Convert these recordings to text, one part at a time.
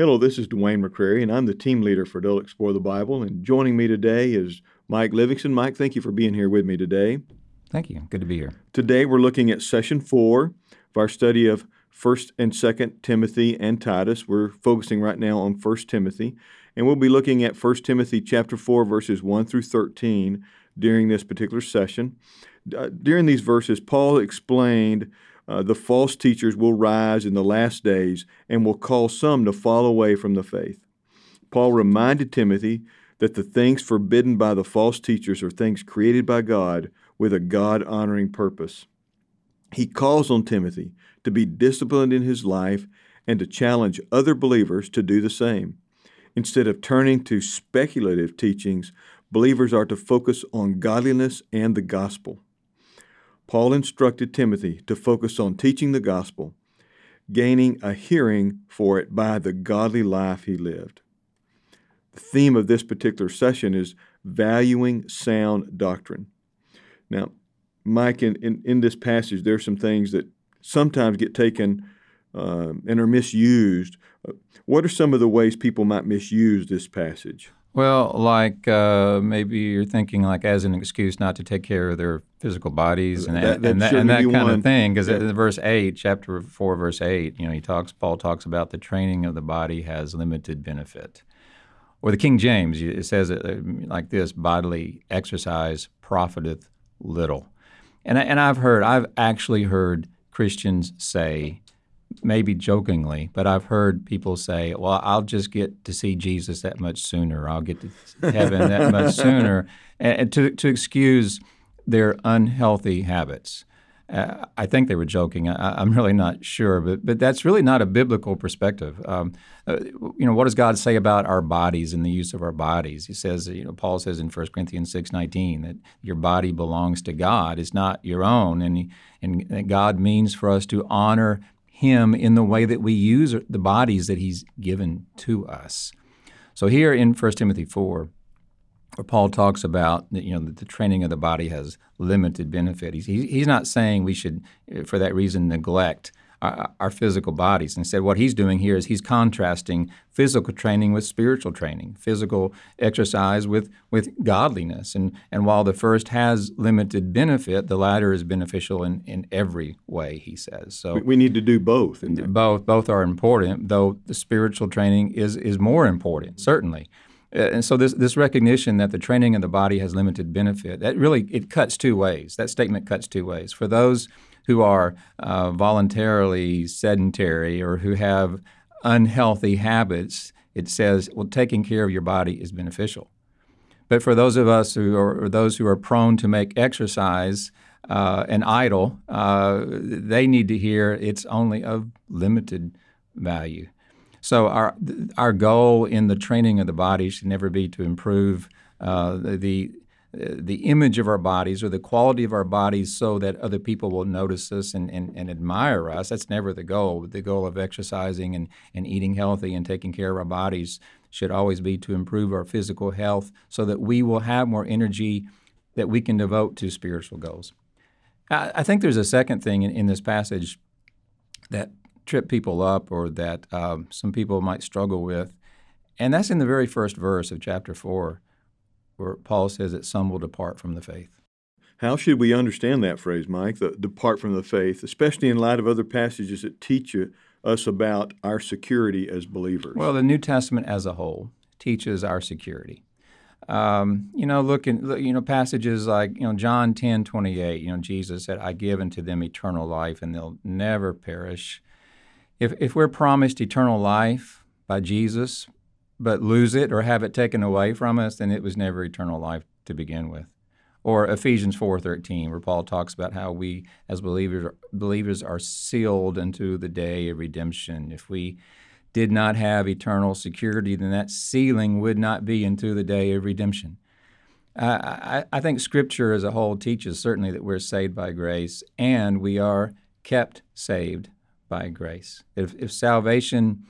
Hello, this is Dwayne McCrary, and I'm the team leader for Adult Explore the Bible. And joining me today is Mike Livingston. Mike, thank you for being here with me today. Thank you. Good to be here. Today we're looking at session four of our study of 1st and 2nd Timothy and Titus. We're focusing right now on 1st Timothy, and we'll be looking at 1st Timothy chapter 4 verses 1 through 13 during this particular session. Uh, during these verses, Paul explained uh, the false teachers will rise in the last days and will cause some to fall away from the faith. Paul reminded Timothy that the things forbidden by the false teachers are things created by God with a God honoring purpose. He calls on Timothy to be disciplined in his life and to challenge other believers to do the same. Instead of turning to speculative teachings, believers are to focus on godliness and the gospel. Paul instructed Timothy to focus on teaching the gospel, gaining a hearing for it by the godly life he lived. The theme of this particular session is valuing sound doctrine. Now, Mike, in, in, in this passage, there are some things that sometimes get taken uh, and are misused. What are some of the ways people might misuse this passage? Well, like uh, maybe you're thinking like as an excuse not to take care of their physical bodies and that, that, and that, and that kind one. of thing. Because yeah. in verse eight, chapter four, verse eight, you know, he talks. Paul talks about the training of the body has limited benefit. Or the King James, it says it uh, like this: bodily exercise profiteth little. And and I've heard, I've actually heard Christians say maybe jokingly, but I've heard people say, "Well, I'll just get to see Jesus that much sooner. I'll get to heaven that much sooner," and to to excuse their unhealthy habits. Uh, I think they were joking. I, am really not sure, but but that's really not a biblical perspective. Um, uh, you know, what does God say about our bodies and the use of our bodies? He says, you know, Paul says in 1 Corinthians 6:19 that your body belongs to God; it's not your own, and he, and God means for us to honor him in the way that we use the bodies that He's given to us. So here in 1 Timothy 4, where Paul talks about you know that the training of the body has limited benefit. He's, he's not saying we should, for that reason, neglect our, our, physical bodies. Instead, what he's doing here is he's contrasting physical training with spiritual training, physical exercise with, with godliness. And, and while the first has limited benefit, the latter is beneficial in, in every way, he says. So we, need to do both. Both both are important, though the spiritual training is, is more important, certainly. Uh, and so this this recognition that the training of the body has limited benefit that really it cuts two ways. That statement cuts two ways. For those who are uh, voluntarily sedentary or who have unhealthy habits, it says, well, taking care of your body is beneficial. But for those of us who are, or those who are prone to make exercise uh, an idol, uh, they need to hear it's only of limited value. So our our goal in the training of the body should never be to improve uh, the the image of our bodies or the quality of our bodies so that other people will notice us and, and, and admire us. That's never the goal. The goal of exercising and, and eating healthy and taking care of our bodies should always be to improve our physical health so that we will have more energy that we can devote to spiritual goals. I, I think there's a second thing in, in this passage that trip people up or that um, some people might struggle with. And that's in the very first verse of chapter 4, where Paul says that some will depart from the faith. How should we understand that phrase, Mike, the depart from the faith, especially in light of other passages that teach us about our security as believers? Well, the New Testament as a whole teaches our security. Um, you know, look in you know passages like you know John ten twenty eight. You know, Jesus said, "I give unto them eternal life, and they'll never perish, if, if we're promised eternal life by Jesus, but lose it or have it taken away from us, then it was never eternal life to begin with. Or Ephesians 4:13, where Paul talks about how we as believers believers are sealed unto the day of redemption. If we did not have eternal security, then that sealing would not be into the day of redemption. I, I think Scripture as a whole teaches certainly that we're saved by grace and we are kept saved by grace. If, if salvation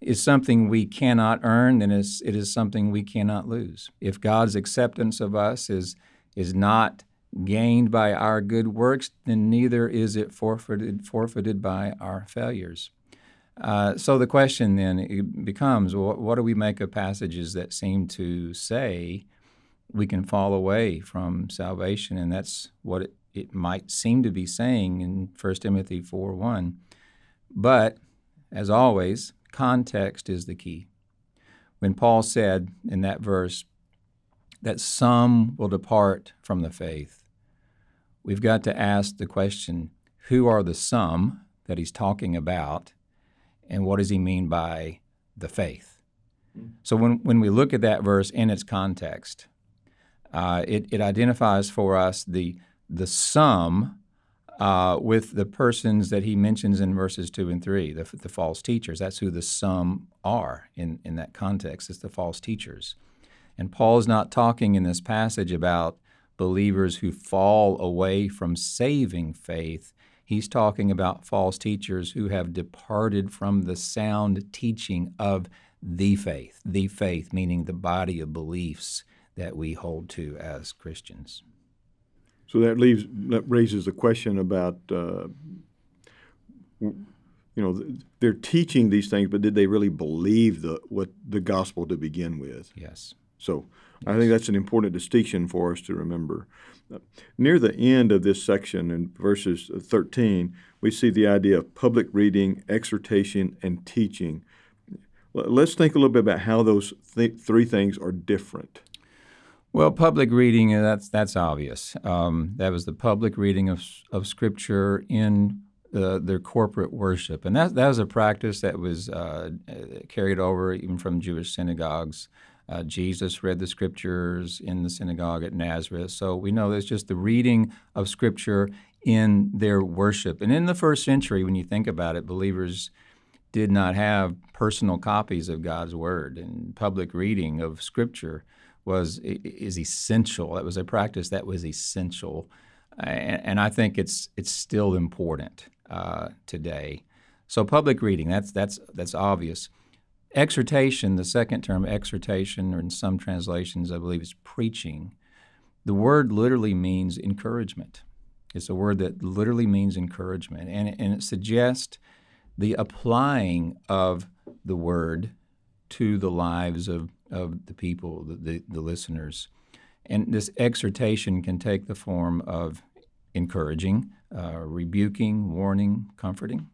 is something we cannot earn, then it's, it is something we cannot lose. If God's acceptance of us is, is not gained by our good works, then neither is it forfeited, forfeited by our failures. Uh, so the question then becomes what do we make of passages that seem to say we can fall away from salvation? And that's what it, it might seem to be saying in 1 Timothy 4 1. But as always, context is the key. When Paul said in that verse that some will depart from the faith, we've got to ask the question who are the some that he's talking about, and what does he mean by the faith? So when, when we look at that verse in its context, uh, it, it identifies for us the, the some uh, with the persons that he mentions in verses 2 and 3, the, the false teachers. That's who the some are in, in that context. It's the false teachers. And Paul's not talking in this passage about believers who fall away from saving faith. He's talking about false teachers who have departed from the sound teaching of the faith, the faith, meaning the body of beliefs that we hold to as Christians. So that leaves that raises the question about uh, you know they're teaching these things, but did they really believe the what the gospel to begin with? Yes. So yes. I think that's an important distinction for us to remember. Near the end of this section, in verses 13, we see the idea of public reading, exhortation, and teaching. Let's think a little bit about how those th- three things are different. Well, public reading, uh, that's, that's obvious. Um, that was the public reading of, of Scripture in the, their corporate worship. And that, that was a practice that was uh, carried over even from Jewish synagogues. Uh, Jesus read the Scriptures in the synagogue at Nazareth. So we know it's just the reading of Scripture in their worship. And in the first century, when you think about it, believers did not have personal copies of God's Word and public reading of Scripture was is essential. That was a practice that was essential, and, and I think it's it's still important uh, today. So public reading that's that's that's obvious. Exhortation, the second term, exhortation, or in some translations, I believe, is preaching. The word literally means encouragement. It's a word that literally means encouragement, and, and it suggests the applying of the word to the lives of of the people, the, the, the listeners. And this exhortation can take the form of encouraging, uh, rebuking, warning, comforting.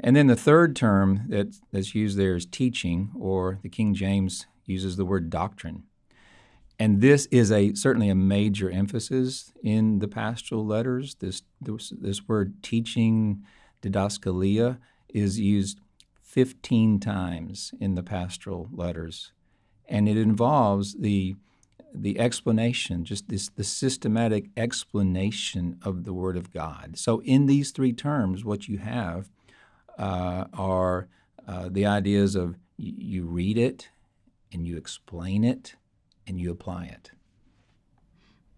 And then the third term that, that's used there is teaching, or the King James uses the word doctrine. And this is a certainly a major emphasis in the pastoral letters. This this, this word teaching, didaskalia, is used 15 times in the pastoral letters and it involves the the explanation, just this the systematic explanation of the Word of God. So, in these three terms, what you have uh, are uh, the ideas of you read it, and you explain it, and you apply it.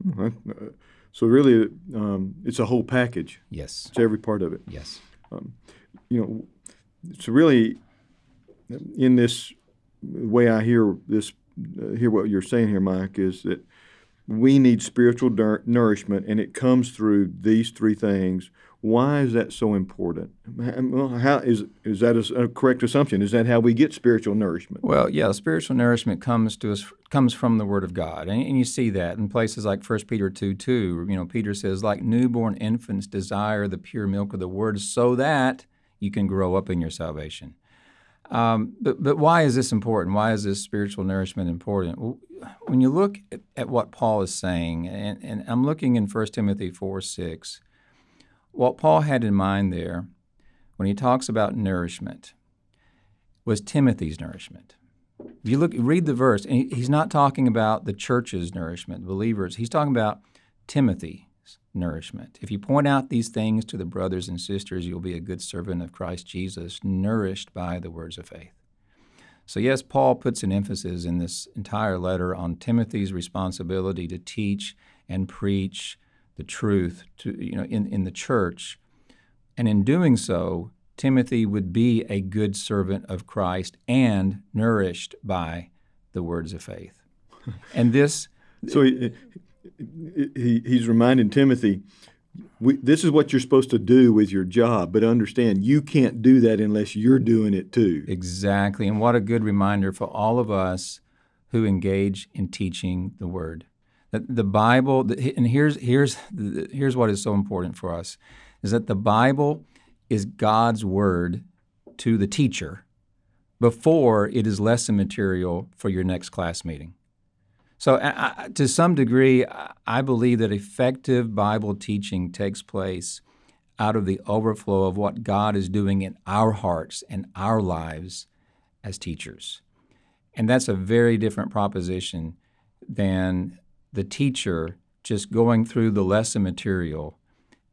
Mm-hmm. Uh, so, really, um, it's a whole package. Yes, it's every part of it. Yes, um, you know, it's really in this the way I hear this, uh, hear what you're saying here, Mike, is that we need spiritual dur- nourishment, and it comes through these three things. Why is that so important? Well, How is is that a, a correct assumption? Is that how we get spiritual nourishment? Well, yeah, spiritual nourishment comes to us comes from the Word of God, and, and you see that in places like 1 Peter two two. You know, Peter says, "Like newborn infants, desire the pure milk of the Word, so that you can grow up in your salvation." Um, but, but why is this important? Why is this spiritual nourishment important? When you look at, at, what Paul is saying, and, and I'm looking in 1 Timothy 4 6, what Paul had in mind there when he talks about nourishment was Timothy's nourishment. If you look, read the verse, and he's not talking about the church's nourishment, believers. He's talking about Timothy, nourishment. If you point out these things to the brothers and sisters, you'll be a good servant of Christ Jesus, nourished by the words of faith. So, yes, Paul puts an emphasis in this entire letter on Timothy's responsibility to teach and preach the truth to, you know, in, in the church. And in doing so, Timothy would be a good servant of Christ and nourished by the words of faith. And this. So he, he, he's reminding Timothy we, this is what you're supposed to do with your job, but understand you can't do that unless you're doing it too. Exactly. And what a good reminder for all of us who engage in teaching the word. That the Bible, and here's, here's, here's what is so important for us, is that the Bible is God's word to the teacher before it is lesson material for your next class meeting. So, to some degree, I believe that effective Bible teaching takes place out of the overflow of what God is doing in our hearts and our lives as teachers. And that's a very different proposition than the teacher just going through the lesson material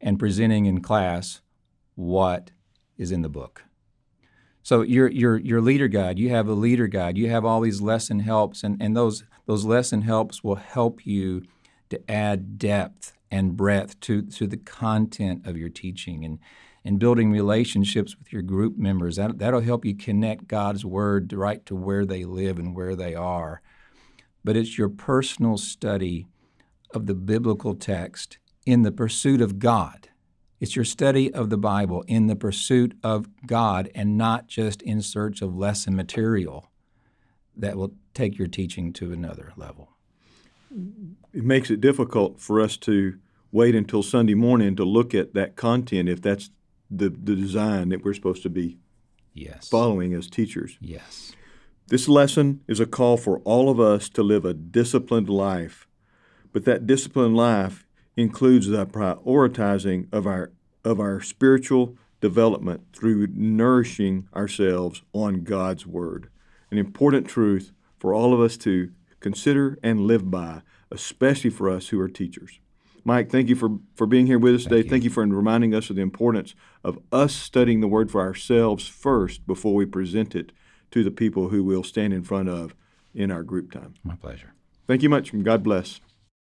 and presenting in class what is in the book. So your your your leader guide, you have a leader guide, you have all these lesson helps, and, and those those lesson helps will help you to add depth and breadth to, to the content of your teaching and, and building relationships with your group members. That, that'll help you connect God's word right to where they live and where they are. But it's your personal study of the biblical text in the pursuit of God it's your study of the Bible in the pursuit of God and not just in search of lesson material that will take your teaching to another level. It makes it difficult for us to wait until Sunday morning to look at that content if that's the, the design that we're supposed to be yes. following as teachers. Yes. This lesson is a call for all of us to live a disciplined life, but that disciplined life includes the prioritizing of our of our spiritual development through nourishing ourselves on God's word. An important truth for all of us to consider and live by, especially for us who are teachers. Mike, thank you for, for being here with us today. Thank you for reminding us of the importance of us studying the Word for ourselves first before we present it to the people who we'll stand in front of in our group time. My pleasure. Thank you much, and God bless.